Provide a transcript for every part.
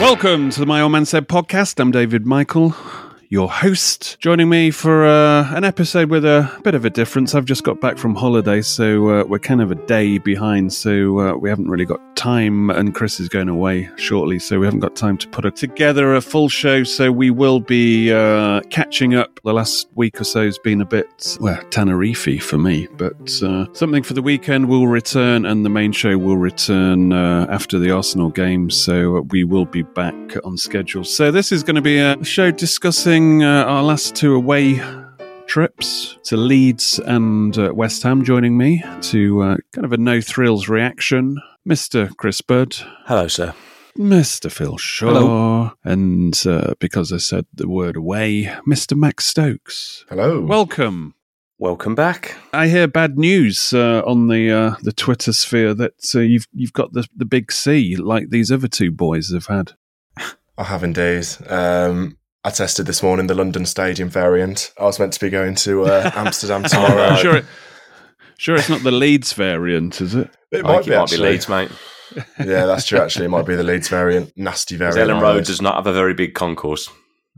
Welcome to the My Old Man Said podcast. I'm David Michael, your host. Joining me for uh, an episode with a bit of a difference. I've just got back from holiday, so uh, we're kind of a day behind, so uh, we haven't really got time. And Chris is going away shortly, so we haven't got time to put a, together a full show. So we will be uh, catching up. The last week or so has been a bit, well, Tenerife for me, but uh, something for the weekend will return, and the main show will return uh, after the Arsenal game. So we will be back on schedule. So this is going to be a show discussing uh, our last two away trips to Leeds and uh, West Ham. Joining me to uh, kind of a no thrills reaction, Mr. Chris Bird. Hello, sir. Mr. Phil Shaw, Hello. and uh, because I said the word away, Mr. Max Stokes. Hello. Welcome. Welcome back. I hear bad news uh, on the uh, the Twitter sphere that uh, you've you've got the the big C like these other two boys have had. I have indeed. Um, I tested this morning the London Stadium variant. I was meant to be going to uh, Amsterdam tomorrow. Sure, it, sure, it's not the Leeds variant, is it? It might be, it might be Leeds, mate. Yeah, that's true. Actually, it might be the Leeds variant. nasty variant. Elland Road does not have a very big concourse.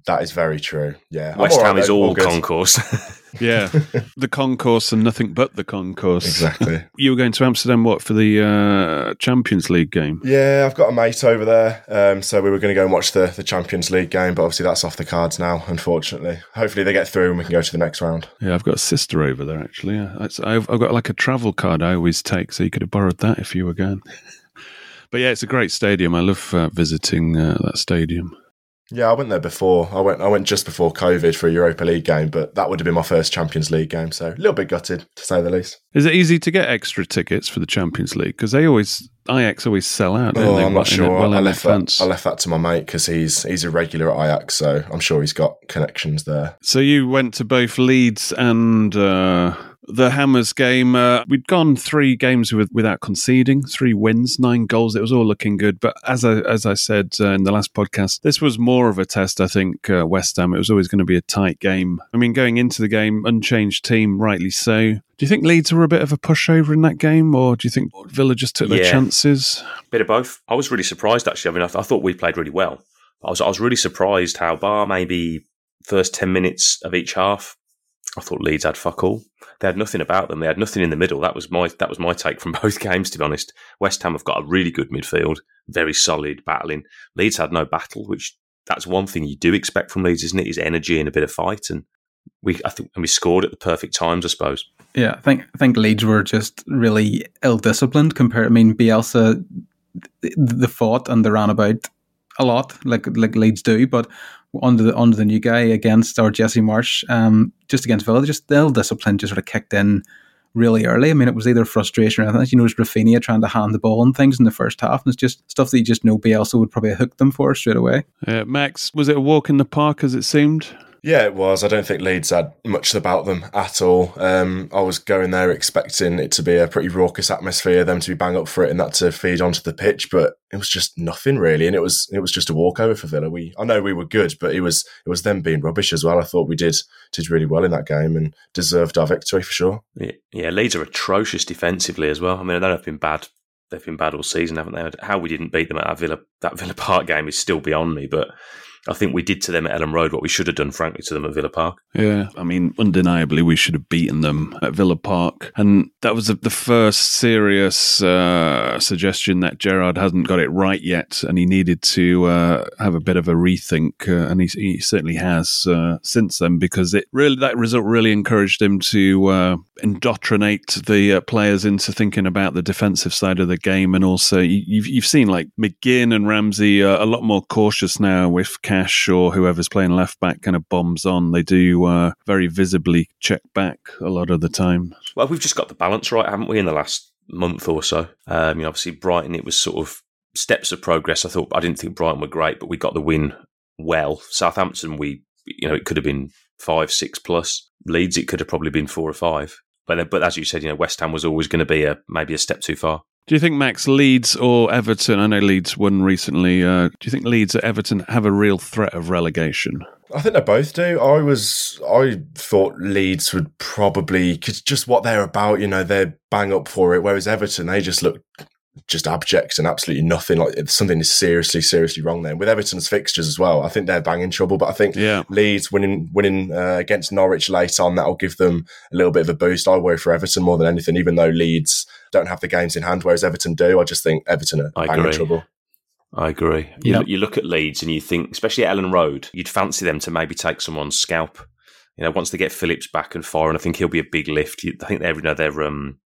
That is very true. Yeah, I'm West all right, Ham is though. all concourse. Yeah, the concourse and nothing but the concourse. Exactly. You were going to Amsterdam, what for the uh, Champions League game? Yeah, I've got a mate over there, um, so we were going to go and watch the, the Champions League game, but obviously that's off the cards now, unfortunately. Hopefully they get through and we can go to the next round. Yeah, I've got a sister over there actually. I've, I've got like a travel card I always take, so you could have borrowed that if you were going. but yeah, it's a great stadium. I love uh, visiting uh, that stadium. Yeah, I went there before. I went I went just before COVID for a Europa League game, but that would have been my first Champions League game, so a little bit gutted to say the least. Is it easy to get extra tickets for the Champions League? Because they always Ajax always sell out. Oh? I'm not sure. well I left that. I left that to my mate because he's he's a regular at Ajax, so I'm sure he's got connections there. So you went to both Leeds and uh, the Hammers game. Uh, we'd gone three games with, without conceding, three wins, nine goals. It was all looking good. But as I as I said uh, in the last podcast, this was more of a test. I think uh, West Ham. It was always going to be a tight game. I mean, going into the game, unchanged team, rightly so. Do you think Leeds were a bit of a pushover in that game, or do you think Villa just took their Yeah. chances? Bit of both. I was really surprised, actually. I mean, I, th- I thought we played really well. I was, I was really surprised how, bar maybe first 10 minutes of each half, I thought Leeds had fuck all. They had nothing about them. They had nothing in the middle. That was my that was my take from both games, to be honest. West Ham have got a really good midfield, very solid battling. Leeds had no battle, which that's one thing you do expect from Leeds, isn't it? Is energy and a bit of fight. And we I think and we scored at the perfect times, I suppose. Yeah, I think I think Leeds were just really ill disciplined compared. I mean, Bielsa, th- they fought and they ran about a lot, like like Leeds do, but under the under the new guy against or Jesse Marsch, um, just against Villa, just the ill discipline just sort of kicked in really early. I mean, it was either frustration or anything. You noticed Raphinha trying to hand the ball and things in the first half, and it's just stuff that you just know Bielsa would probably hook them for straight away. Uh, Max, was it a walk in the park as it seemed? Yeah, it was. I don't think Leeds had much about them at all. Um, I was going there expecting it to be a pretty raucous atmosphere, them to be bang up for it, and that to feed onto the pitch. But it was just nothing really, and it was it was just a walkover for Villa. We I know we were good, but it was it was them being rubbish as well. I thought we did did really well in that game and deserved our victory for sure. Yeah, yeah Leeds are atrocious defensively as well. I mean, they've been bad. They've been bad all season, haven't they? How we didn't beat them at that Villa that Villa Park game is still beyond me, but I think we did to them at Elland Road what we should have done, frankly, to them at Villa Park. Yeah, I mean, undeniably, we should have beaten them at Villa Park. And that was the first serious uh, suggestion that Gerrard hasn't got it right yet and he needed to uh, have a bit of a rethink. Uh, and he, he, certainly has uh, since then because it really that result really encouraged him to uh, indoctrinate the uh, players into thinking about the defensive side of the game. And also, you've, you've seen like McGinn and Ramsey a lot more cautious now with Cash or whoever's playing left back kind of bombs on. They do uh, very visibly check back a lot of the time. Well, we've just got the balance right, haven't we, in the last month or so? Um, you know, obviously, Brighton, it was sort of steps of progress. I thought I didn't think Brighton were great, but we got the win well. Southampton, we you know, it could have been five, six plus. Leeds, it could have probably been four or five. But but as you said, you know, West Ham was always going to be a maybe a step too far. Do you think Max Leeds or Everton? I know Leeds won recently. Uh, do you think Leeds or Everton have a real threat of relegation? I think they both do. I was, I thought Leeds would probably, because just what they're about, you know, they're bang up for it. Whereas Everton, they just look just abject and absolutely nothing. Like something is seriously, seriously wrong there. With Everton's fixtures as well, I think they're banging trouble. But I think yeah. Leeds winning winning uh, against Norwich late on that'll give them a little bit of a boost. I worry for Everton more than anything, even though Leeds don't have the games in hand, whereas Everton do. I just think Everton are I banging agree. trouble. I agree. You, yep. you look at Leeds and you think, especially at Elland Road, you'd fancy them to maybe take someone's scalp. You know, once they get Phillips back and firing, I think he'll be a big lift. I think they're, you know, they're um,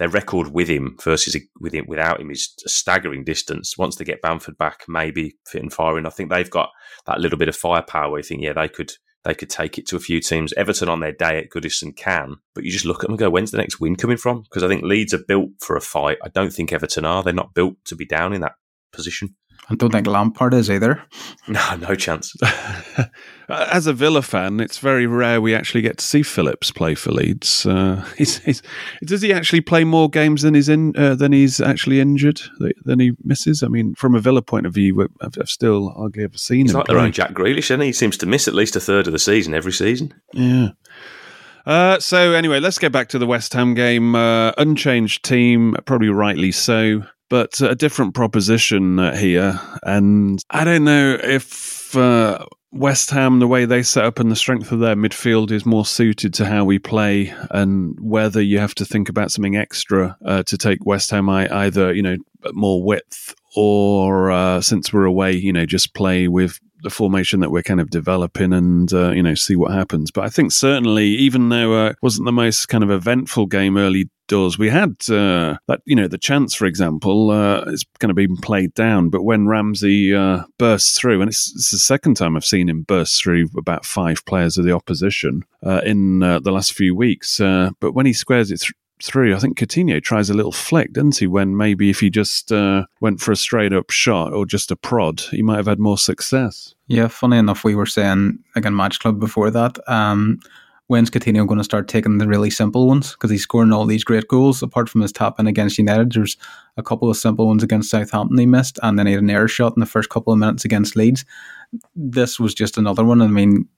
their record with him versus with him, without him is a staggering distance. Once they get Bamford back, maybe fit and firing, I think they've got that little bit of firepower. I think, yeah, they could they could take it to a few teams. Everton on their day at Goodison can, but you just look at them and go, when's the next win coming from? Because I think Leeds are built for a fight. I don't think Everton are. They're not built to be down in that position. I don't think Lampard is either. No, no chance. As a Villa fan, it's very rare we actually get to see Phillips play for Leeds. Uh, he's, he's, does he actually play more games than he's in uh, than he's actually injured than he misses? I mean, from a Villa point of view, I've, still, I've still hardly ever seen he's him. like their own Jack Grealish, and he? he seems to miss at least a third of the season every season. Yeah. Uh, so anyway, let's get back to the West Ham game. Uh, unchanged team, probably rightly so but a different proposition uh, here. And I don't know if uh, West Ham, the way they set up and the strength of their midfield is more suited to how we play, and whether you have to think about something extra uh, to take West Ham either, you know, more width or uh, since we're away, you know, just play with the formation that we're kind of developing and uh, you know see what happens. But I think certainly, even though uh, it wasn't the most kind of eventful game early doors, we had uh, that you know the chance, for example, uh, is kind of been played down. But when Ramsey uh, bursts through, and it's, it's, the second time I've seen him burst through about five players of the opposition uh, in the last few weeks. but when he squares it through. I think Coutinho tries a little flick, doesn't he? When maybe if he just uh, went for a straight up shot or just a prod, he might have had more success. Yeah, funny enough, we were saying again Match Club before that. Um, when's Coutinho going to start taking the really simple ones? Because he's scoring all these great goals. Apart from his tap in against United, there's a couple of simple ones against Southampton he missed, and then he had an air shot in the first couple of minutes against Leeds. This was just another one. I mean,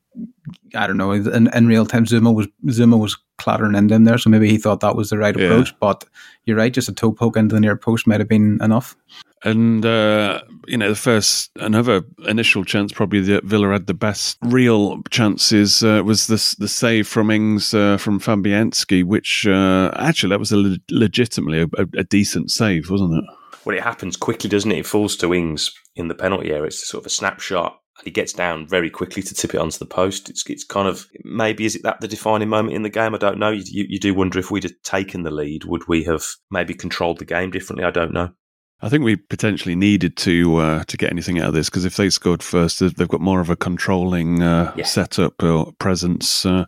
I don't know. In, in real time, Zouma was Zouma was clattering into him there, so maybe he thought that was the right yeah. approach. But you're right, just a toe poke into the near post might have been enough. And uh, you know, the first another initial chance, probably that Villa had the best real chances uh, was this the save from Ings uh, from Fabianski, which uh, actually that was a le- legitimately a, a, decent save, wasn't it? Well, it happens quickly, doesn't it? It falls to Ings in the penalty area. It's sort of a snapshot he gets down very quickly to tip it onto the post. It's, it's kind of maybe is it that the defining moment in the game? I don't know. You, you, you do wonder if we'd have taken the lead, would we have maybe controlled the game differently? I don't know. I think we potentially needed to uh, to get anything out of this because if they scored first, they've got more of a controlling uh, yeah. setup or presence. Uh,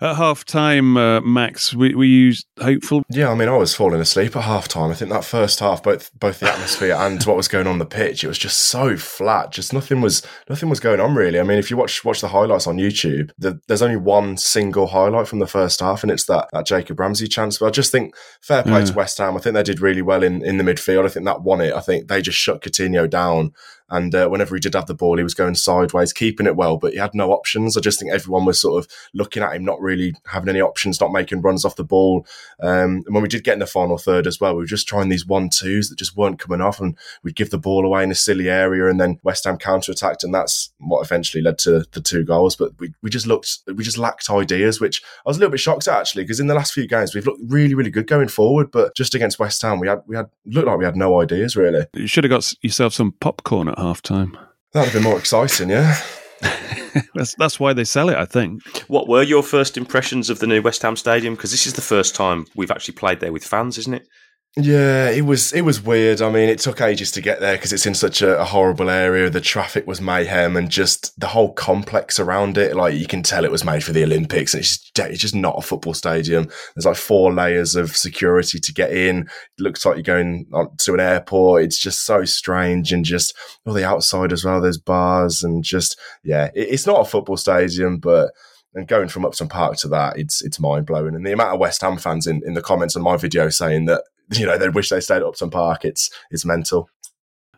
At half time, uh, Max, we, we used hopeful. Yeah, I mean, I was falling asleep at half time. I think that first half, both both the atmosphere and what was going on the pitch, it was just so flat. Just nothing was nothing was going on really. I mean, if you watch watch the highlights on YouTube, the, there's only one single highlight from the first half, and it's that, that Jacob Ramsey chance. But I just think fair play Yeah. to West Ham. I think they did really well in, in the midfield. I think that won it. I think they just shut Coutinho down. And uh, whenever he did have the ball, he was going sideways, keeping it well, but he had no options. I just think everyone was sort of looking at him, not really having any options, not making runs off the ball. Um, and when we did get in the final third as well, we were just trying these one twos that just weren't coming off, and we'd give the ball away in a silly area, and then West Ham counter attacked, and that's what eventually led to the two goals. But we, we just looked, we just lacked ideas, which I was a little bit shocked at actually, because in the last few games we've looked really, really good going forward, but just against West Ham, we had we had looked like we had no ideas really. You should have got yourself some popcorn at half time. That'd have been more exciting, yeah. that's that's why they sell it, I think. What were your first impressions of the new West Ham Stadium? Because this is the first time we've actually played there with fans, isn't it? Yeah, it was it was weird. I mean, it took ages to get there because it's in such a, a horrible area. The traffic was mayhem, and just the whole complex around it. Like you can tell, it was made for the Olympics, and it's just, it's just not a football stadium. There's like four layers of security to get in. It looks like you're going to an airport. It's just so strange, and just all the outside as well. There's bars, and just yeah, it, it's not a football stadium, but and going from Upton Park to that, it's it's mind blowing. And the amount of West Ham fans in, in the comments on my video saying that you know they wish they stayed at Upton Park, it's it's mental.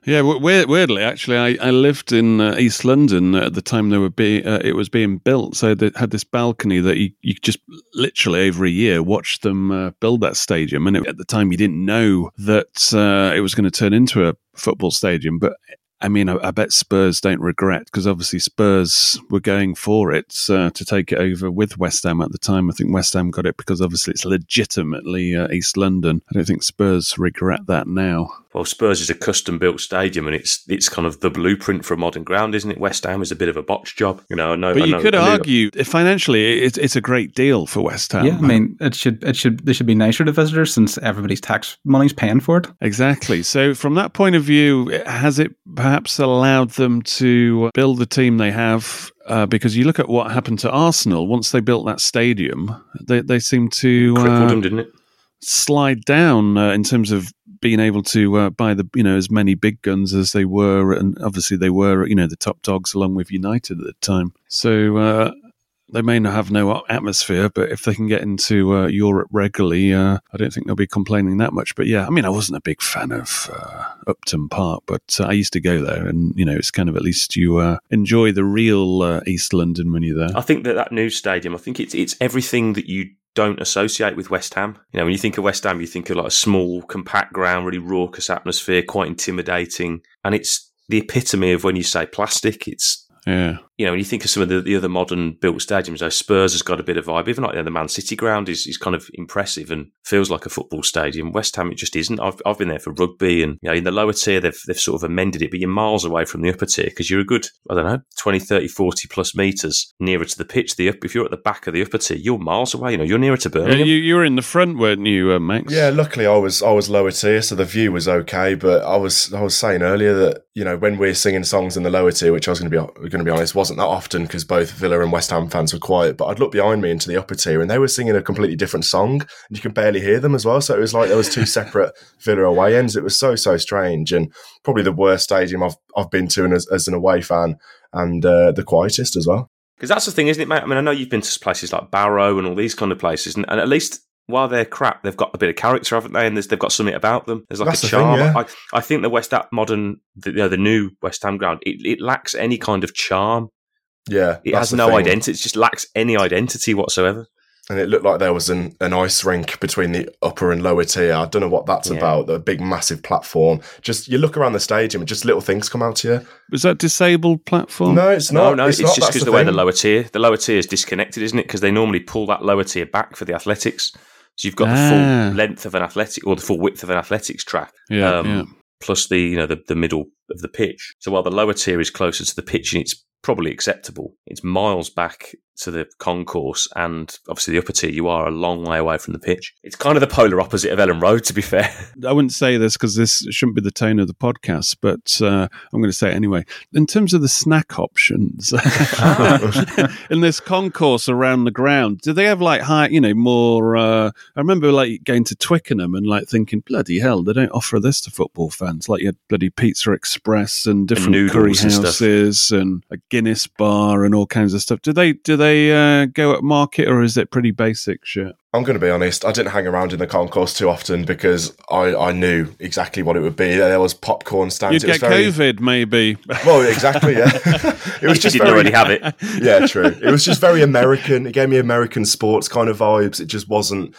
Yeah, weirdly, actually, I, I lived in uh, East London at the time they were be, uh, it was being built. So they had this balcony that you, you just literally over a year watch them uh, build that stadium. And it, at the time, you didn't know that uh, it was going to turn into a football stadium. But I mean, I, I bet Spurs don't regret because obviously Spurs were going for it uh, to take it over with West Ham at the time. I think West Ham got it because obviously it's legitimately uh, East London. I don't think Spurs regret that now. Well, Spurs is a custom built stadium, and it's it's kind of the blueprint for a modern ground, isn't it? West Ham is a bit of a botch job, you know. I know, But I you know- could argue financially, it's it's a great deal for West Ham. Yeah, I mean, it should it should they should be nicer to visitors since everybody's tax money's paying for it. exactly. So from that point of view, has it perhaps allowed them to build the team they have? Uh, because you look at what happened to Arsenal once they built that stadium, they they seem to crippled uh, them, didn't it? slide down uh, in terms of being able to uh, buy the you know as many big guns as they were, and obviously they were you know the top dogs along with United at the time. So uh, they may not have no atmosphere, but if they can get into uh, Europe regularly, uh, I don't think they'll be complaining that much. But yeah, I mean, I wasn't a big fan of uh, Upton Park, but uh, I used to go there, and you know, it's kind of at least you enjoy the real East London when you're there. I think that that new stadium, I think it's it's everything that you don't associate with West Ham. You know, when you think of West Ham, you think of like a small, compact ground, really raucous atmosphere, quite intimidating, and it's the epitome of when you say plastic. It's Yeah. You know, when you think of some of the, the other modern built stadiums, though Spurs has got a bit of vibe. Even like you know, the Man City ground is, is kind of impressive and feels like a football stadium. West Ham, it just isn't. I've, I've been there for rugby and, you know, in the lower tier, they've, they've sort of amended it, but you're miles away from the upper tier because you're a good, I don't know, 20, 30, 40 plus metres nearer to the pitch. The up, if you're at the back of the upper tier, you're miles away. You know, you're nearer to Yeah, Birmingham. you, you were in the front, weren't you, uh, Max? Yeah, luckily I was I was lower tier, so the view was okay. But I was I was saying earlier that you know when we're singing songs in the lower tier, which I was going to be going to be honest, wasn't that often because both Villa and West Ham fans were quiet. But I'd look behind me into the upper tier, and they were singing a completely different song, and you could barely hear them as well. So it was like there was two separate Villa away ends. It was so so strange, and probably the worst stadium I've I've been to as, as an away fan, and uh, the quietest as well. Because that's the thing, isn't it, mate? I mean, I know you've been to places like Barrow and all these kind of places, and, and at least while they're crap, they've got a bit of character, haven't they? And there's, they've got something about them. There's like That's a the thing, charm. yeah. I, I think the West Ham modern, the, you know, the new West Ham ground, it, it lacks any kind of charm. Yeah, It has no thing. identity. It just lacks any identity whatsoever. and it looked like there was an, an ice rink between the upper and lower tier. I don't know what that's Yeah. about. The big, massive platform. Just you look around the stadium, and just little things come out to you. Was that disabled platform? No, it's not. no, no, it's, not. just because the, way the lower tier, the lower tier is disconnected, isn't it? Because they normally pull that lower tier back for the athletics. So you've got the Ah. full length of an athletic or the full width of an athletics track. Yeah, um, yeah. plus the you know the, the middle of the pitch. So while the lower tier is closer to the pitch and it's probably acceptable, it's miles back to the concourse and obviously the upper tier, you are a long way away from the pitch. It's kind of the polar opposite of Elland Road, to be fair. I wouldn't say this because this shouldn't be the tone of the podcast, but uh, I'm going to say it anyway. In terms of the snack options in this concourse around the ground, do they have like high, you know, more? Uh, I remember like going to Twickenham and like thinking, bloody hell, they don't offer this to football fans. Like you had bloody Pizza Express and different noodles curry and stuff. houses and, a Guinness bar and all kinds of stuff. Do they do they uh, go at market or is it pretty basic shit? I'm going to be honest. I didn't hang around in the concourse too often because I, I knew exactly what it would be. There was popcorn stands. You'd It was get very- COVID, maybe. Well, exactly. Yeah, it was just you didn't very, already have it. yeah, true. It was just very American. It gave me American sports kind of vibes. It just wasn't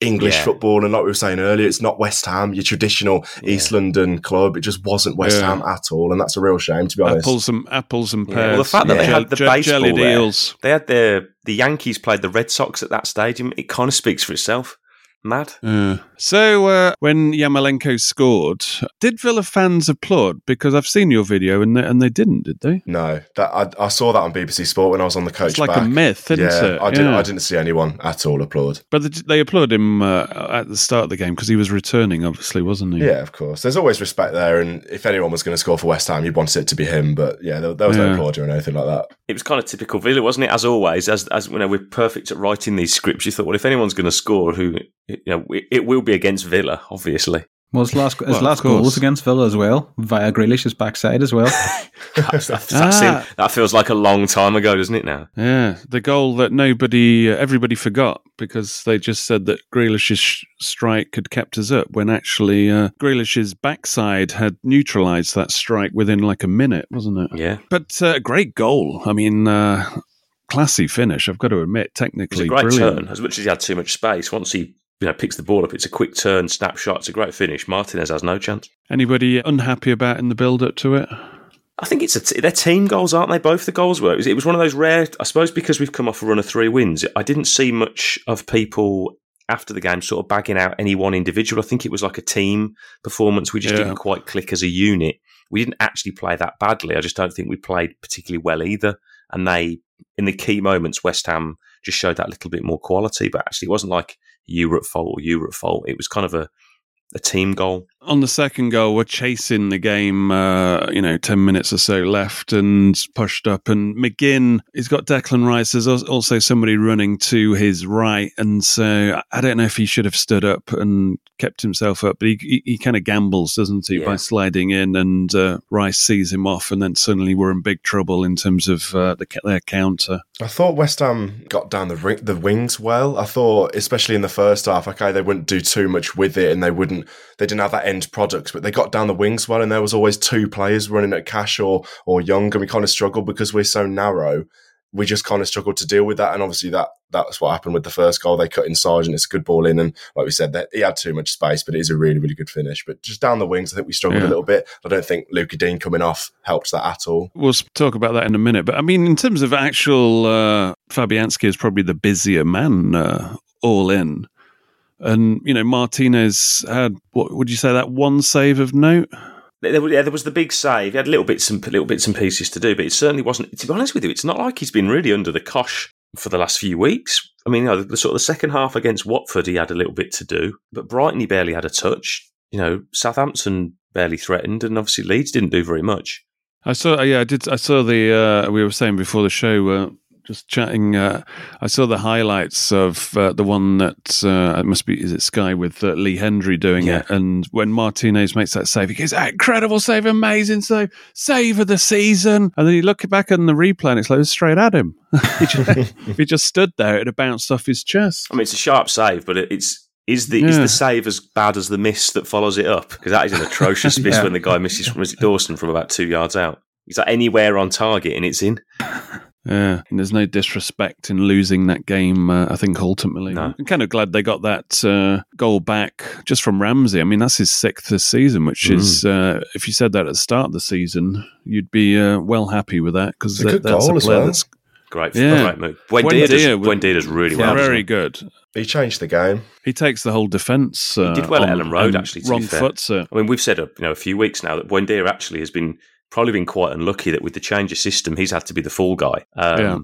English Yeah. football. And like we were saying earlier, it's not West Ham, your traditional East London club. It just wasn't West Yeah. Ham at all. And that's a real shame, to be honest. apples and apples and Yeah, pears. well, the fact that they had the je- baseball jellied there, eels. they had the the Yankees played the Red Sox at that stadium. It kind of speaks for itself. Mad. Yeah. So uh, when Yarmolenko scored, did Villa fans applaud? Because I've seen your video and they, and they didn't, did they? No, that I, I saw that on BBC Sport when I was on the coach. It's like back. a myth, isn't yeah, it? I didn't. Yeah. I didn't see anyone at all applaud. But they, they applauded him uh, at the start of the game because he was returning, obviously, wasn't he? Yeah, of course. There's always respect there, and if anyone was going to score for West Ham, you'd want it to be him. But yeah, there, there was Yeah. no applauding or anything like that. It was kind of typical Villa, wasn't it? As always, as as you know, we're perfect at writing these scripts. You thought, well, if anyone's going to score, who you know, it, it will be against Villa, obviously. Well, his last, his Well, last goal was against Villa as well, via Grealish's backside as well. That's, that's Ah. in- that feels like a long time ago, doesn't it? Now, Yeah, the goal that nobody, uh, everybody forgot because they just said that Grealish's sh- strike had kept us up when actually uh, Grealish's backside had neutralised that strike within like a minute, wasn't it? yeah, But uh, great goal. I mean, uh, classy finish. I've got to admit, it was a technically great brilliant. turn. As much as he had too much space, once he you know picks the ball up, it's a quick turn, snapshot. It's a great finish. Martinez has no chance. Anybody unhappy about in the build up to it? I think it's a t- they're team goals, aren't they? Both the goals were. It was, it was one of those rare. I suppose because we've come off a run of three wins, I didn't see much of people after the game sort of bagging out any one individual. I think it was like a team performance. We just Yeah. didn't quite click as a unit. We didn't actually play that badly. I just don't think we played particularly well either. And they, in the key moments, West Ham just showed that little bit more quality. But actually, it wasn't like you were at fault or you were at fault. It was kind of a a team goal. On the second goal, we're chasing the game, uh, you know, 10 minutes or so left and pushed up. And McGinn, he's got Declan Rice. There's also somebody running to his right. And so I don't know if he should have stood up and kept himself up, but he, he, he kind of gambles, doesn't he, Yeah. by sliding in and uh, Rice sees him off. And then suddenly we're in big trouble in terms of uh, the, their counter. I thought West Ham got down the ri- the wings well. I thought, especially in the first half, okay, they wouldn't do too much with it, and they wouldn't, they didn't have that end product, but they got down the wings well, and there was always two players running at Cash or or Young, and we kind of struggled because we're so narrow. We just kind of struggled to deal with that, and obviously that that's what happened with the first goal. They cut inside, and it's a good ball in, and like we said, that he had too much space, but it is a really really good finish. But just down the wings, I think we struggled Yeah. a little bit. I don't think Luca Digne coming off helped that at all. We'll talk about that in a minute. But I mean, in terms of actual, uh, Fabianski is probably the busier man uh, all in. And, you know, Martinez had, what would you say, that one save of note? There, yeah, there was the big save. He had little bits and little bits and pieces to do, but it certainly wasn't. To be honest with you, it's not like he's been really under the cosh for the last few weeks. I mean, you know, the, sort of the second half against Watford, he had a little bit to do, but Brighton he barely had a touch. You know, Southampton barely threatened, and obviously Leeds didn't do very much. I saw, yeah, I did. I saw the, uh, we were saying before the show, uh, just chatting, uh, I saw the highlights of uh, the one that uh, it must be, is it Sky with uh, Lee Hendrie doing Yeah. it? And when Martinez makes that save, he goes, "Ah, incredible save, amazing save, save of the season. And then you look back on the replay and it's like, it was straight at him. he, just, he just stood there, it had bounced off his chest. I mean, it's a sharp save, but it- it's is the is the save as bad as the miss that follows it up? Because that is an atrocious miss Yeah. when the guy misses from Dawson from about two yards out. It's like anywhere on target and it's in. Yeah, and there's no disrespect in losing that game. Uh, I think ultimately, No. I'm kind of glad they got that uh, goal back just from Ramsey. I mean, that's his sixth this season, which is uh, if you said that at the start of the season, you'd be uh, well happy with that because It's a good that's goal a as player well. that's Great, Yeah. great move. Buendia, does, Buendia was- Buendia does really well. very good. He changed the game. He takes the whole defence. Uh, did well at Elland Road, actually, to be wrong fair. foots it. I mean, we've said uh, you know a few weeks now that Buendia actually has been probably been quite unlucky that with the change of system he's had to be the fall guy. Um, Yeah.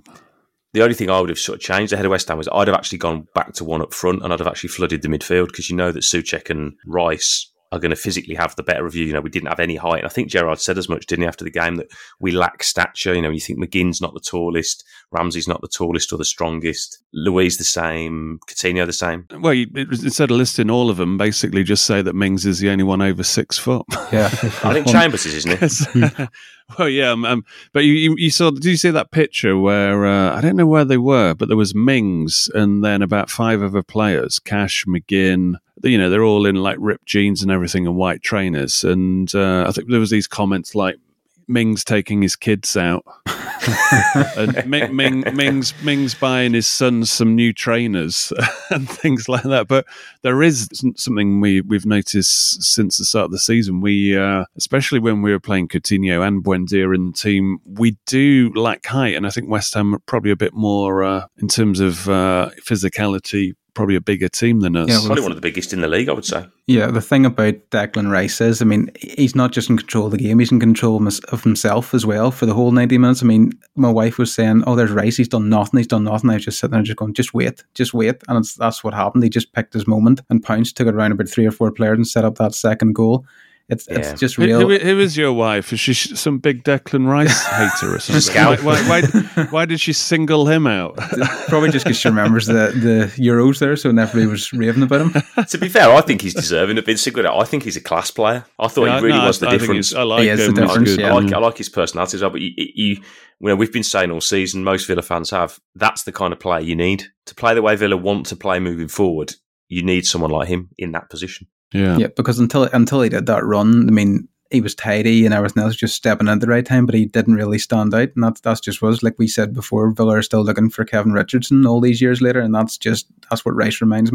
The only thing I would have sort of changed ahead of West Ham was I'd have actually gone back to one up front and I'd have actually flooded the midfield because you know that Soucek and Rice are going to physically have the better of you. You know, we didn't have any height. And I think Gerrard said as much, didn't he, after the game, that we lack stature. You know, you think McGinn's not the tallest, Ramsey's not the tallest or the strongest, Luiz the same, Coutinho the same. Well, you, instead of listing all of them, basically just say that Mings is the only one over six foot. Yeah, I think Chambers is, isn't it? well, yeah, um, um, but you, you, you saw. Did you see that picture where uh, I don't know where they were, but there was Mings and then about five other players: Cash, McGinn. You know, they're all in like ripped jeans and everything and white trainers. And uh, I think there was these comments like Mings taking his kids out, and Ming, Ming, Ming's Ming's buying his son some new trainers and things like that. But there is something we we've noticed since the start of the season. We, uh, especially when we were playing Coutinho and Buendia in the team, we do lack height, and I think West Ham are probably a bit more uh, in terms of uh, physicality probably a bigger team than us. Yeah, well, probably one of the biggest in the league, I would say. Yeah, the thing about Declan Rice is, I mean, he's not just in control of the game; he's in control of himself as well for the whole ninety minutes. I mean, my wife was saying, "Oh, there's Rice. He's done nothing. He's done nothing." I was just sitting there, just going, "Just wait, just wait," and that's what happened. He just picked his moment and pounced, took it around about three or four players, and set up that second goal. It's yeah. it's just real. Who, who, who is your wife? Is she some big Declan Rice hater or something? why, why, why, why, did she single him out? Probably just because she remembers the, the Euros there, so everybody was raving about him. to be fair, I think he's deserving of being singled out. I think he's a class player. I thought yeah, he really no, was the I difference. I like him. The difference, yeah. I, like, I like his personality as well. But you, you, you know, we've been saying all season, most Villa fans have. That's the kind of player you need to play the way Villa want to play moving forward. You need someone like him in that position. Yeah, yeah. Because until until he did that run, I mean, he was tidy and everything else, just stepping at the right time, but he didn't really stand out. And that's that's just was like we said before, Villa are still looking for Kevin Richardson all these years later, and that's just that's what Rice reminds me.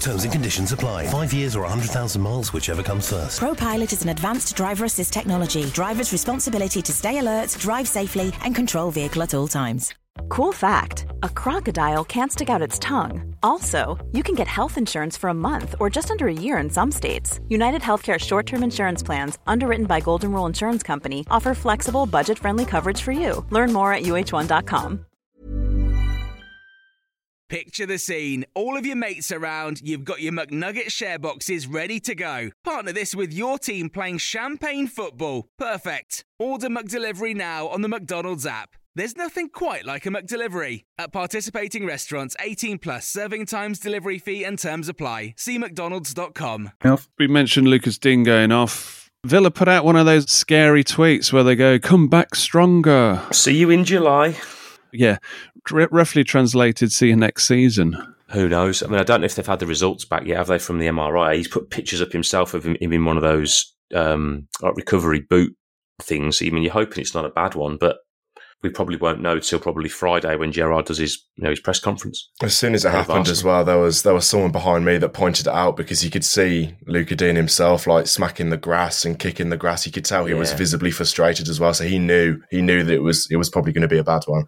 Terms and conditions apply. Five years or 100,000 miles, whichever comes first. ProPilot is an advanced driver assist technology. Driver's responsibility to stay alert, drive safely, and control vehicle at all times. Cool fact a crocodile can't stick out its tongue. Also, you can get health insurance for a month or just under a year in some states. United Healthcare short term insurance plans, underwritten by Golden Rule Insurance Company, offer flexible, budget friendly coverage for you. Learn more at uh1.com. Picture the scene. All of your mates around, you've got your McNugget share boxes ready to go. Partner this with your team playing champagne football. Perfect. Order McDelivery now on the McDonald's app. There's nothing quite like a McDelivery. At participating restaurants, 18 plus serving times, delivery fee, and terms apply. See McDonald's.com. We mentioned Lucas Digne going off. Villa put out one of those scary tweets where they go, come back stronger. See you in July. Yeah, r- roughly translated, see you next season. Who knows? I mean, I don't know if they've had the results back yet, have they, from the MRI? He's put pictures up himself of him, him in one of those um, like recovery boot things. I mean, you're hoping it's not a bad one, but we probably won't know till probably Friday when Gerrard does his you know his press conference. As soon as it happened as well, there was there was someone behind me that pointed it out because you could see Luca Digne himself like smacking the grass and kicking the grass. He could tell he yeah. was visibly frustrated as well. So he knew he knew that it was it was probably going to be a bad one.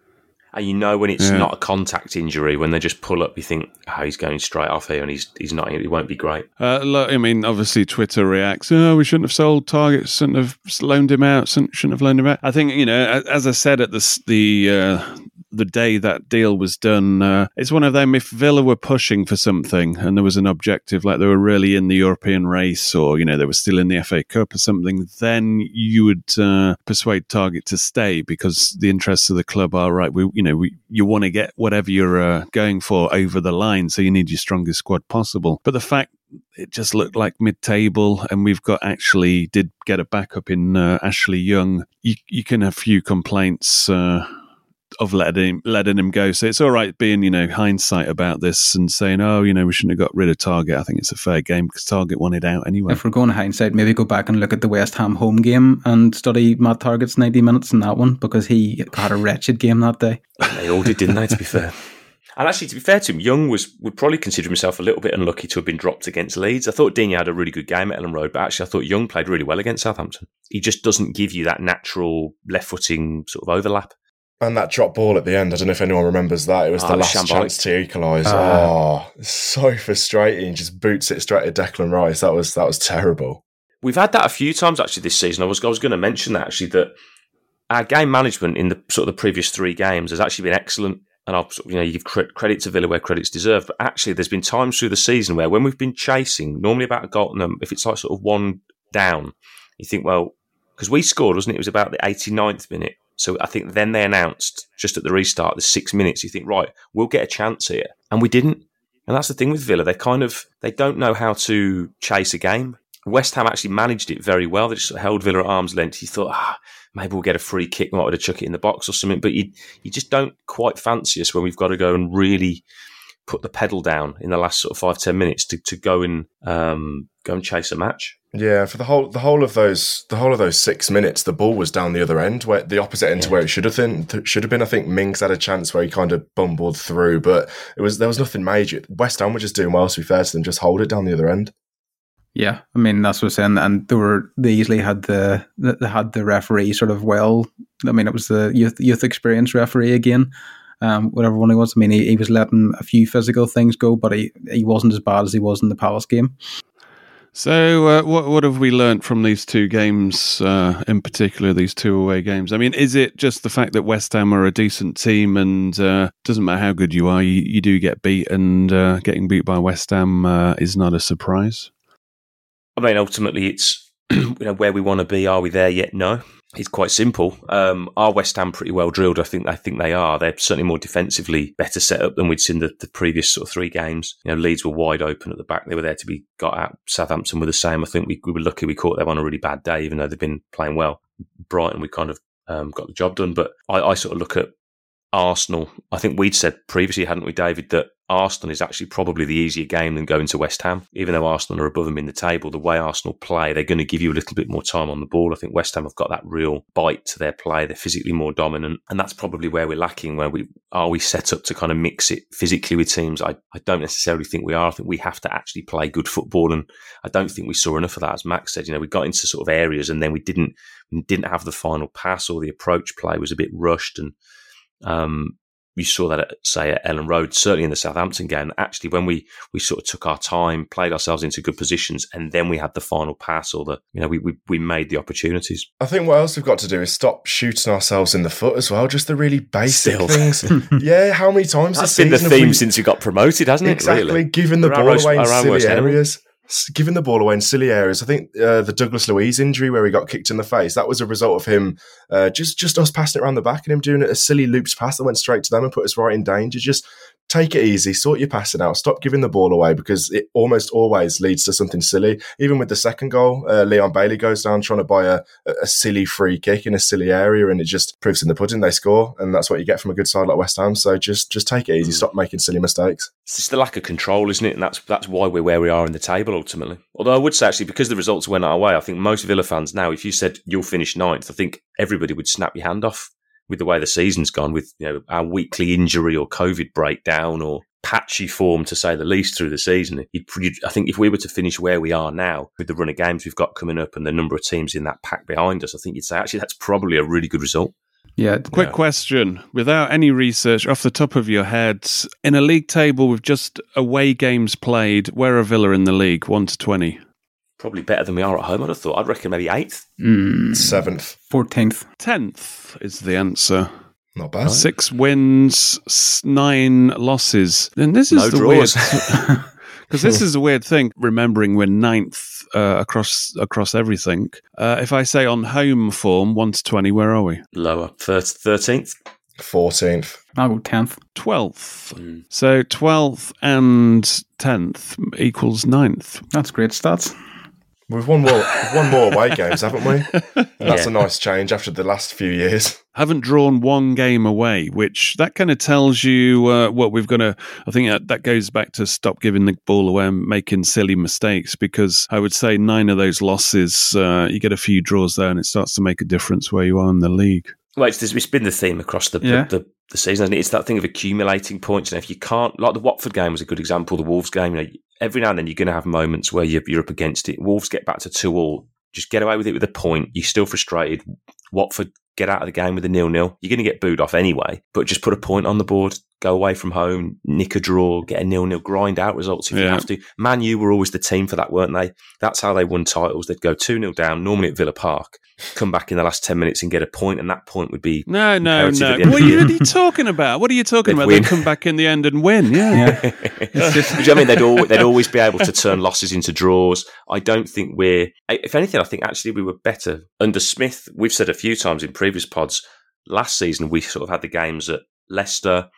And you know when it's yeah. not a contact injury, when they just pull up, you think, oh, he's going straight off here and he's he's not, he won't be great. Uh, look, I mean, obviously Twitter reacts, oh, we shouldn't have sold Targett, shouldn't have loaned him out, shouldn't have loaned him out. I think, you know, as I said at the, the uh, the day that deal was done. Uh, it's one of them. If Villa were pushing for something and there was an objective, like they were really in the European race, or you know they were still in the FA Cup or something, then you would uh, persuade Targett to stay because the interests of the club are right. We, you know, we, you want to get whatever you're uh, going for over the line, so you need your strongest squad possible. But the fact it just looked like mid-table, and we've got actually did get a backup in uh, Ashley Young. You, you can have few complaints uh, of letting him, letting him go. So it's all right being, you know, hindsight about this and saying, oh, you know, we shouldn't have got rid of Targett. I think it's a fair game because Targett wanted out anyway. If we're going hindsight, maybe go back and look at the West Ham home game and study Matt Targett's 90 minutes in that one because he had a wretched game that day. They all did, didn't they, to be fair? And actually, to be fair to him, Young was would probably consider himself a little bit unlucky to have been dropped against Leeds. I thought Digne had a really good game at Elland Road, but actually, I thought Young played really well against Southampton. He just doesn't give you that natural left footing sort of overlap. And that drop ball at the end, I don't know if anyone remembers that. It was Oh, the last shambolic. chance to equalise. Ah. oh, so frustrating. Just boots it straight at Declan Rice. That was that was terrible. We've had that a few times actually this season. I was I was going to mention that actually that our game management in the sort of the previous three games has actually been excellent. And I'll sort of, you know you give cre- credit to Villa where credit's deserved, but actually there's been times through the season where when we've been chasing, normally about a goal, no, if it's like sort of one down, you think well because we scored, wasn't it? It was about the 89th minute. So I think then they announced just at the restart, the six minutes. You think right, we'll get a chance here, and we didn't. And that's the thing with Villa; they kind of they don't know how to chase a game. West Ham actually managed it very well. They just held Villa at arm's length. You thought, ah, maybe we'll get a free kick. We might have to chuck it in the box or something. But you, you just don't quite fancy us when we've got to go and really put the pedal down in the last sort of five ten minutes to, to go and um, go and chase a match. Yeah, for the whole the whole of those the whole of those six minutes, the ball was down the other end, where the opposite end to where it should have been. Should have been. I think Mings had a chance where he kind of bumbled through, but it was there was nothing major. West Ham were just doing well. To be fair to them, just hold it down the other end. Yeah, I mean that's what I'm saying, and they were they easily had the they had the referee sort of well. I mean, it was the youth youth experience referee again, um, whatever one he was. I mean, he, he was letting a few physical things go, but he he wasn't as bad as he was in the Palace game. So, uh, what what have we learnt from these two games, uh, in particular, these two away games? I mean, is it just the fact that West Ham are a decent team and uh, doesn't matter how good you are, you, you do get beat, and uh, getting beat by West Ham uh, is not a surprise? I mean, ultimately, it's you know where we want to be. Are we there yet? No. It's quite simple. Um, are West Ham pretty well drilled? I think I think they are. They're certainly more defensively better set up than we'd seen the, the previous sort of three games. You know, Leeds were wide open at the back. They were there to be got out. Southampton were the same. I think we, we were lucky we caught them on a really bad day, even though they've been playing well. Brighton, we kind of um, got the job done. But I, I sort of look at Arsenal. I think we'd said previously, hadn't we, David, that Arsenal is actually probably the easier game than going to West Ham. Even though Arsenal are above them in the table, the way Arsenal play, they're going to give you a little bit more time on the ball. I think West Ham have got that real bite to their play. They're physically more dominant, and that's probably where we're lacking. Where we are we set up to kind of mix it physically with teams? I, I don't necessarily think we are. I think we have to actually play good football, and I don't think we saw enough of that. As Max said, you know, we got into sort of areas, and then we didn't we didn't have the final pass or the approach play was a bit rushed and. Um, you saw that at say at Elland Road, certainly in the Southampton game. Actually, when we we sort of took our time, played ourselves into good positions, and then we had the final pass or the you know we we, we made the opportunities. I think what else we've got to do is stop shooting ourselves in the foot as well. Just the really basic Still. things. yeah, how many times That's this been the theme we- since we got promoted, hasn't it? Exactly, Really? giving the We're ball away in silly areas. Giving the ball away in silly areas. I think uh, the Douglas Luiz injury where he got kicked in the face, that was a result of him uh, just just us passing it around the back and him doing a silly loops pass that went straight to them and put us right in danger. Just take it easy, sort your passing out, stop giving the ball away because it almost always leads to something silly. Even with the second goal, uh, Leon Bailey goes down trying to buy a, a silly free kick in a silly area and it just proves in the pudding they score. And that's what you get from a good side like West Ham. So just just take it easy, stop making silly mistakes. It's just the lack of control, isn't it? And that's that's why we're where we are in the table ultimately. Although I would say actually because the results went our way, I think most Villa fans now, if you said you'll finish ninth, I think everybody would snap your hand off with the way the season's gone, with you know our weekly injury or COVID breakdown or patchy form to say the least through the season. You'd, you'd, I think if we were to finish where we are now with the run of games we've got coming up and the number of teams in that pack behind us, I think you'd say actually that's probably a really good result. Yeah. Quick question without any research off the top of your head, in a league table with just away games played, where are Villa in the league? 1 to 20. Probably better than we are at home. I'd have thought. I'd reckon maybe eighth. Mm, Seventh. 14th. 10th is the answer. Not bad. Six wins, nine losses. And this is No the draws. weird because this is a weird thing. Remembering we're ninth uh, across across everything. Uh, if I say on home form, one to twenty, where are we? Lower. Thirteenth. Fourteenth. I'll go 10th. Twelfth. So twelfth and tenth equals ninth. That's great stats. We've won more, we've won more away games, haven't we? And that's Yeah. a nice change after the last few years. haven't drawn one game away, which that kind of tells you uh, what we've got to. I think that, that goes back to stop giving the ball away and making silly mistakes because I would say nine of those losses, uh, you get a few draws there and it starts to make a difference where you are in the league. Well, it's, it's been the theme across the, Yeah. the, the, the season. And it's that thing of accumulating points. And if you can't, like the Watford game was a good example, the Wolves game, you know, every now and then you're going to have moments where you're, you're up against it. Wolves get back to two all, just get away with it with a point. You're still frustrated. Watford get out of the game with a nil nil. You're going to get booed off anyway, but just put a point on the board. Go away from home, nick a draw, get a nil nil, grind out results if you have to. Man U were always the team for that, weren't they? That's how they won titles. They'd go 2 0 down, normally at Villa Park, come back in the last 10 minutes and get a point, and that point would be No, no, no. at the end What are, you, what are you talking about? What are you talking They'd about? win. They come back in the end and win. Yeah. Yeah. It's just, Which I mean, they'd always, they'd always be able to turn losses into draws. I don't think we're, if anything, I think actually we were better under Smith. We've said a few times in previous pods. Last season, we sort of had the games at Leicester,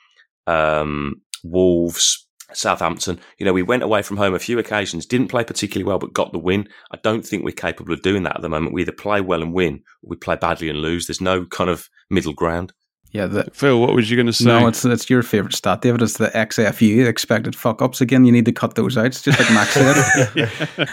um, Wolves, Southampton. You know, we went away from home a few occasions, didn't play particularly well, but got the win. I don't think we're capable of doing that at the moment. We either play well and win, or we play badly and lose. There's no kind of middle ground. Yeah, the, Phil, what was you going to say? no, it's it's your favorite stat, David. It's the XFU, expected fuck ups. Again, you need to cut those out. It's just like Max said.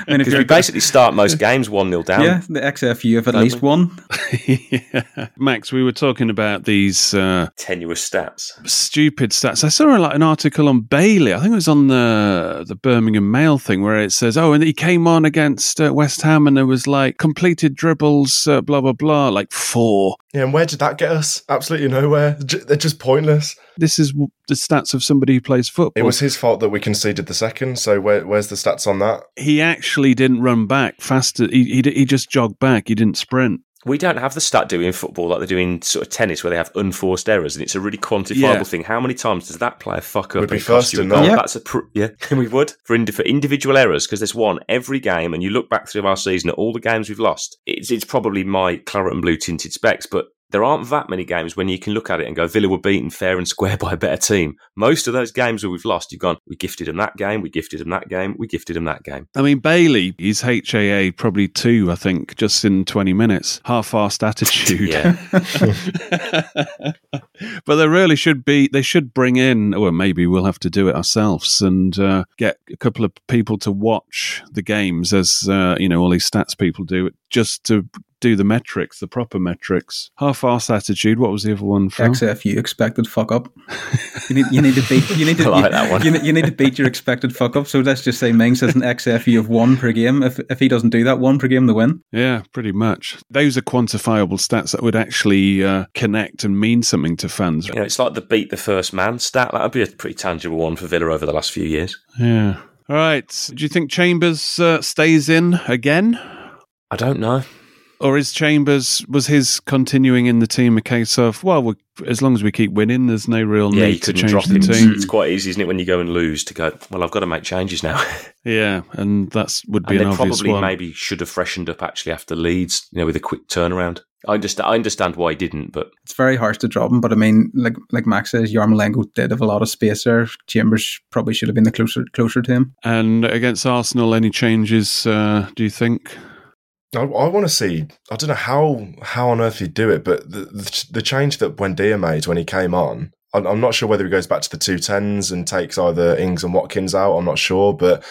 I mean, if Because we you're basically start most games 1 0 down. yeah, the XFU of at Don't least we? one. yeah. Max, we were talking about these uh, Tenuous stats. stupid stats. I saw like an article on Bailey. I think it was on the the Birmingham Mail thing where it says, "Oh, and he came on against uh, West Ham, and there was like completed dribbles, uh, blah blah blah, like four. Yeah, and where did that get us? Absolutely nowhere. J- They're just pointless. This is w- the stats of somebody who plays football. It was his fault that we conceded the second. So where, where's the stats on that? he actually didn't run back faster. He, he he just jogged back. He didn't sprint. We don't have the stat doing in football like they do in sort of tennis, where they have unforced errors, and it's a really quantifiable Yeah. thing. How many times does that player fuck up Would be and cost first you a in goal? that. Yeah. That's a pr- yeah, we would for, indi- for individual errors because there's one every game, and you look back through our season at all the games we've lost. It's it's probably my claret and blue tinted specs, but. There aren't that many games when you can look at it and go, Villa were beaten fair and square by a better team. Most of those games where we've lost, you've gone, we gifted them that game, we gifted them that game, we gifted them that game. I mean, Bailey, he's HAA probably two, I think, just in 20 minutes. Half-assed attitude. Yeah. but there really should be, they should bring in, or maybe we'll have to do it ourselves and uh, get a couple of people to watch the games as, uh, you know, all these stats people do, just to do the metrics, the proper metrics. Half-ass attitude. What was the other one? Phil? XFU, expected fuck up. You need, you need to beat. You need to I like you, that one. You, need- you need to beat your expected fuck up. So let's just say Mings has an XFU of one per game. If if he doesn't do that, one per game, the win. Yeah, pretty much. Those are quantifiable stats that would actually uh, connect and mean something to fans. You know, it's like the beat the first man stat. That would be a pretty tangible one for Villa over the last few years. Yeah. All right. Do you think Chambers uh, stays in again? I don't know. Or is Chambers, was his continuing in the team a case of, well, we as long as we keep winning, there's no real Yeah, need to change drop the him. team? It's quite easy, isn't it, when you go and lose to go, well, I've got to make changes now. Yeah, and that's would be and an they obvious probably one. maybe should have freshened up actually after Leeds, you know, with a quick turnaround. I understand, I understand why he didn't, but It's very harsh to drop him, but I mean, like like Max says, Yarmolenko did have a lot of space there. Chambers probably should have been the closer closer to him. And against Arsenal, any changes, uh, do you think? I, I want to see. I don't know how how on earth he'd do it, but the the, the change that Buendia made when he came on, I'm, I'm not sure whether he goes back to the two tens and takes either Ings and Watkins out. I'm not sure, but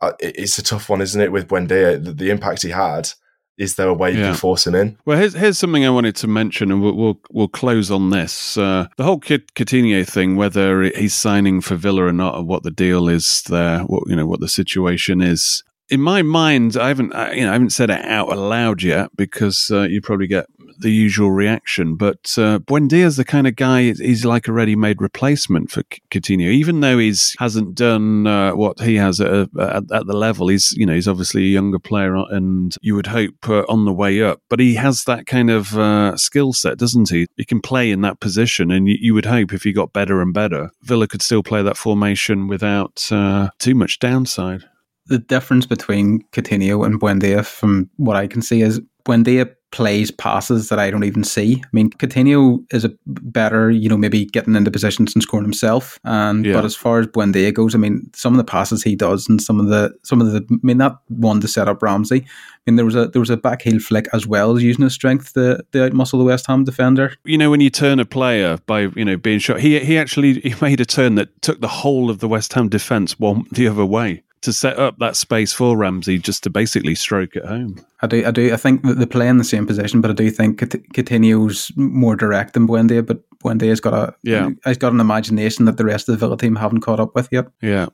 uh, it, it's a tough one, isn't it? With Buendia, the, the impact he had. Is there a way you Yeah. can force him in? Well, here's, here's something I wanted to mention, and we'll we'll, we'll close on this. Uh, the whole Kit- Coutinho thing, whether he's signing for Villa or not, or what the deal is there, what you know, what the situation is. In my mind, I haven't, I, you know, I haven't said it out aloud yet because uh, you probably get the usual reaction. But uh, Buendia's the kind of guy; he's like a ready-made replacement for Coutinho. Even though he's hasn't done uh, what he has at, at, at the level, he's you know he's obviously a younger player, and you would hope uh, on the way up. But he has that kind of uh, skill set, doesn't he? He can play in that position, and you, you would hope if he got better and better, Villa could still play that formation without uh, too much downside. The difference between Coutinho and Buendia, from what I can see, is Buendia plays passes that I don't even see. I mean, Coutinho is a better, you know, maybe getting into positions and scoring himself. And Yeah. but as far as Buendia goes, I mean, some of the passes he does and some of the some of the, I mean, that one to set up Ramsey. I mean, there was a there was a back heel flick as well as using his strength to, to outmuscle the West Ham defender. You know, when you turn a player by you know being shot, he he actually he made a turn that took the whole of the West Ham defence one the other way to set up that space for Ramsey just to basically stroke it home. I do, I do. I think that they play in the same position, but I do think Couti- Coutinho's more direct than Buendia. But Buendia's got a, Yeah. he's got an imagination that the rest of the Villa team haven't caught up with yet. Yeah.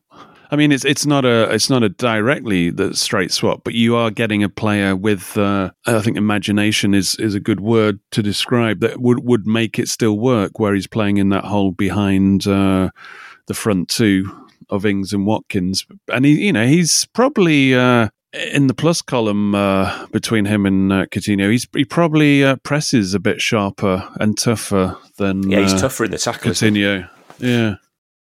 I mean, it's it's not a it's not a directly the straight swap, but you are getting a player with uh, I think imagination is is a good word to describe that would would make it still work. Where he's playing in that hole behind uh, the front two of Ings and Watkins, and he you know he's probably. Uh, in the plus column uh, between him and uh, Coutinho, he's, he probably uh, presses a bit sharper and tougher than Yeah, he's uh, tougher in the tackle. Coutinho. Yeah,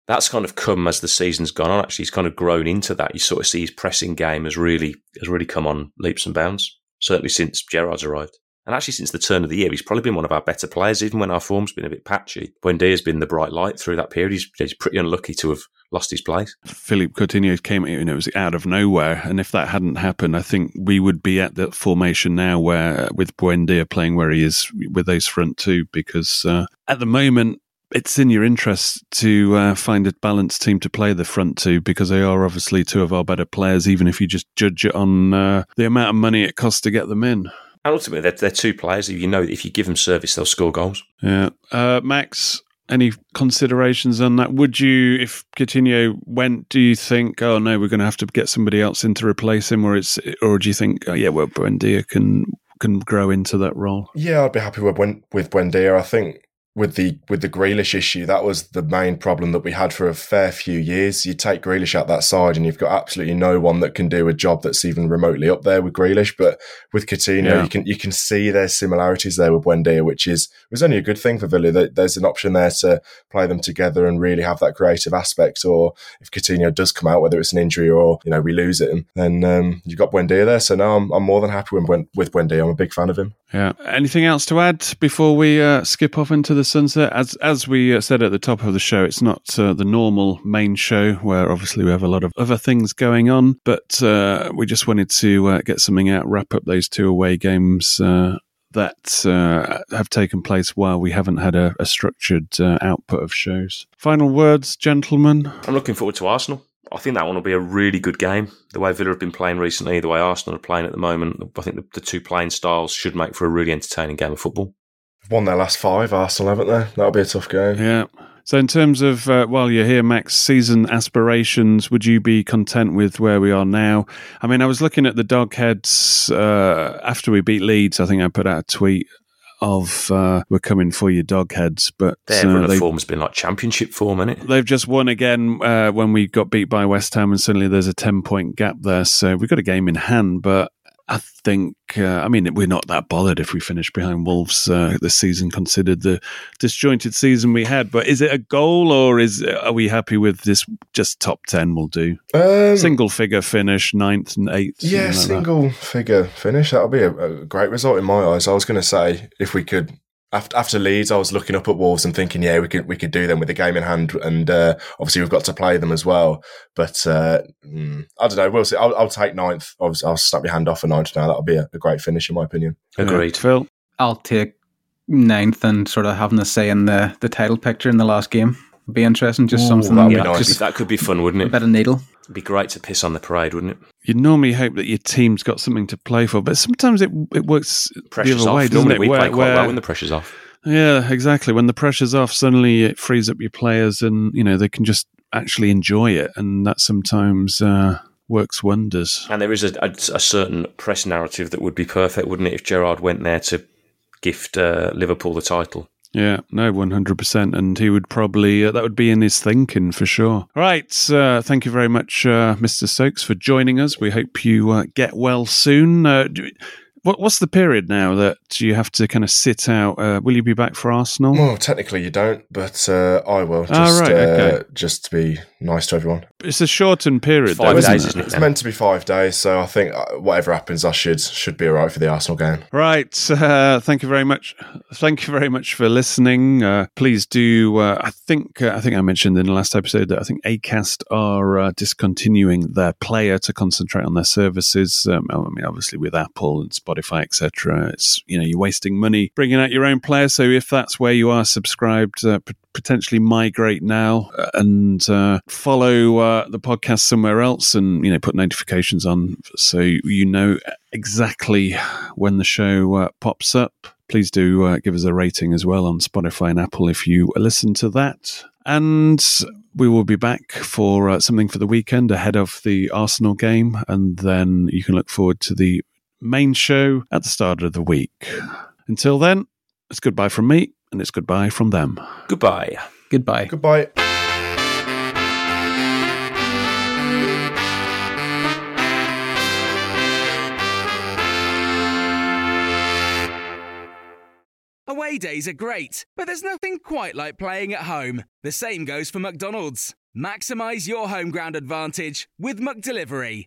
That's kind of come as the season's gone on. Actually, he's kind of grown into that. You sort of see his pressing game has really has really come on leaps and bounds. Certainly since Gerrard's arrived, and actually since the turn of the year, he's probably been one of our better players. Even when our form's been a bit patchy, Buendia's been the bright light through that period. He's, he's pretty unlucky to have lost his place. Philippe Coutinho came, know, it was out of nowhere. And if that hadn't happened, I think we would be at the formation now where, with Buendia playing where he is with those front two, because uh, at the moment, it's in your interest to uh, find a balanced team to play the front two because they are obviously two of our better players, even if you just judge it on uh, the amount of money it costs to get them in. And ultimately, they're, they're two players. who You know, that if you give them service, they'll score goals. Yeah. Uh, Max, any considerations on that? Would you, if Coutinho went, do you think, oh no, we're going to have to get somebody else in to replace him, or it's, or do you think, oh yeah, well, Buendia can can grow into that role? Yeah, I'd be happy with Buen- with Buendia. I think with the with the Grealish issue, that was the main problem that we had for a fair few years. You take Grealish out that side, and you've got absolutely no one that can do a job that's even remotely up there with Grealish. But with Coutinho, Yeah. you can you can see there's similarities there with Buendia, which is was only a good thing for Villa. There- There's an option there to play them together and really have that creative aspect. Or if Coutinho does come out, whether it's an injury or you know we lose him, then um, you've got Buendia there. So now I'm, I'm more than happy with, with Buendia. I'm a big fan of him. Yeah. Anything else to add before we uh, skip off into the sunset? As as we uh, said at the top of the show, it's not uh, the normal main show where obviously we have a lot of other things going on, but uh, we just wanted to uh, get something out, wrap up those two away games. Uh, that uh, have taken place while we haven't had a, a structured uh, output of shows. Final words, gentlemen. I'm looking forward to Arsenal. I think that one will be a really good game. The way Villa have been playing recently, the way Arsenal are playing at the moment, I think the, the two playing styles should make for a really entertaining game of football. Won their last five, Arsenal, haven't they? That'll be a tough game. Yeah. So, in terms of uh, while you're here, Max, season aspirations, would you be content with where we are now? I mean, I was looking at the Dogheads uh, after we beat Leeds. I think I put out a tweet of uh, "We're coming for your dog heads," but Their uh, run of form's been like championship form, isn't it? They've just won again uh, when we got beat by West Ham, and suddenly there's a 10 point gap there. So we've got a game in hand, but I think, uh, I mean, we're not that bothered if we finish behind Wolves uh, this season, considered the disjointed season we had. But is it a goal, or is are we happy with this? Just top 10 will do. Um, Single figure finish, ninth and eighth. yeah, like that. single figure finish. That'll be a, a great result in my eyes. I was going to say if we could. After, after Leeds, I was looking up at Wolves and thinking, yeah, we could we could do them with the game in hand, and uh, obviously we've got to play them as well. But uh, mm, I don't know. We'll see. I'll, I'll take ninth. I'll, I'll snap your hand off for ninth now. That'll be a, a great finish, in my opinion. Agreed. Phil? I'll take ninth and sort of having a say in the, the title picture in the last game. Be interesting. Just Ooh, something. that'd be Yeah, nice. Just that could be fun, wouldn't a it? bit of needle. It'd be great to piss on the parade, wouldn't it? You normally hope that your team's got something to play for, but sometimes it it works Pressure's the other off. way, doesn't Normally it? we Where- play quite where- well when the pressure's off. Yeah, exactly. When the pressure's off, suddenly it frees up your players, and you know they can just actually enjoy it, and that sometimes uh, works wonders. And there is a, a, a certain press narrative that would be perfect, wouldn't it, if Gerrard went there to gift uh, Liverpool the title? Yeah, no, one hundred percent, and he would probably uh, that would be in his thinking for sure. Right, uh, thank you very much, uh, Mr. Stokes, for joining us. We hope you uh, get well soon. Uh, do, what, what's the period now that you have to kind of sit out? Uh, will you be back for Arsenal? Well, technically you don't, but uh, I will. Just, Ah, right, okay. uh, just to be nice to everyone. It's a shortened period, Five though, isn't days, it? isn't it? It's meant to be five days, so I think uh, whatever happens, I should should be all right for the Arsenal game. Right. Uh, thank you very much. Thank you very much for listening. Uh, please do. Uh, I think uh, I think I mentioned in the last episode that I think Acast are uh, discontinuing their player to concentrate on their services. Um, I mean, obviously with Apple and Spotify, etc. It's you know you're wasting money bringing out your own player. So if that's where you are subscribed, uh, p- potentially migrate now uh, and uh, follow uh, the podcast somewhere else, and you know put notifications on so you know exactly when the show uh, pops up. Please do uh, give us a rating as well on Spotify and Apple if you listen to that. And we will be back for uh, something for the weekend ahead of the Arsenal game, and then you can look forward to the main show at the start of the week. Until then, it's goodbye from me, and it's goodbye from them. Goodbye. Goodbye. Goodbye. Away days are great, but there's nothing quite like playing at home. The same goes for McDonald's. Maximize your home ground advantage with McDelivery.